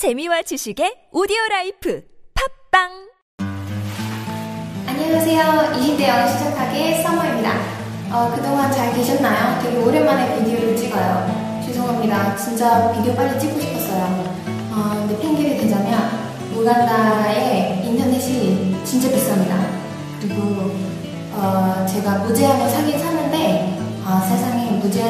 재미와 지식의 오디오 life 팟빵 안녕하세요. 20대 영어 시작하기 서머입니다. 어, 그동안 잘 계셨나요? 되게 오랜만에 비디오를 찍어요. 죄송합니다. 진짜 비디오 빨리 찍고 싶었어요. 어, 근데 핑계를 대자면 우간다의 인터넷이 진짜 비쌉니다. 그리고 어, 제가 무제한을 사긴 사는데 아, 세상에 무제한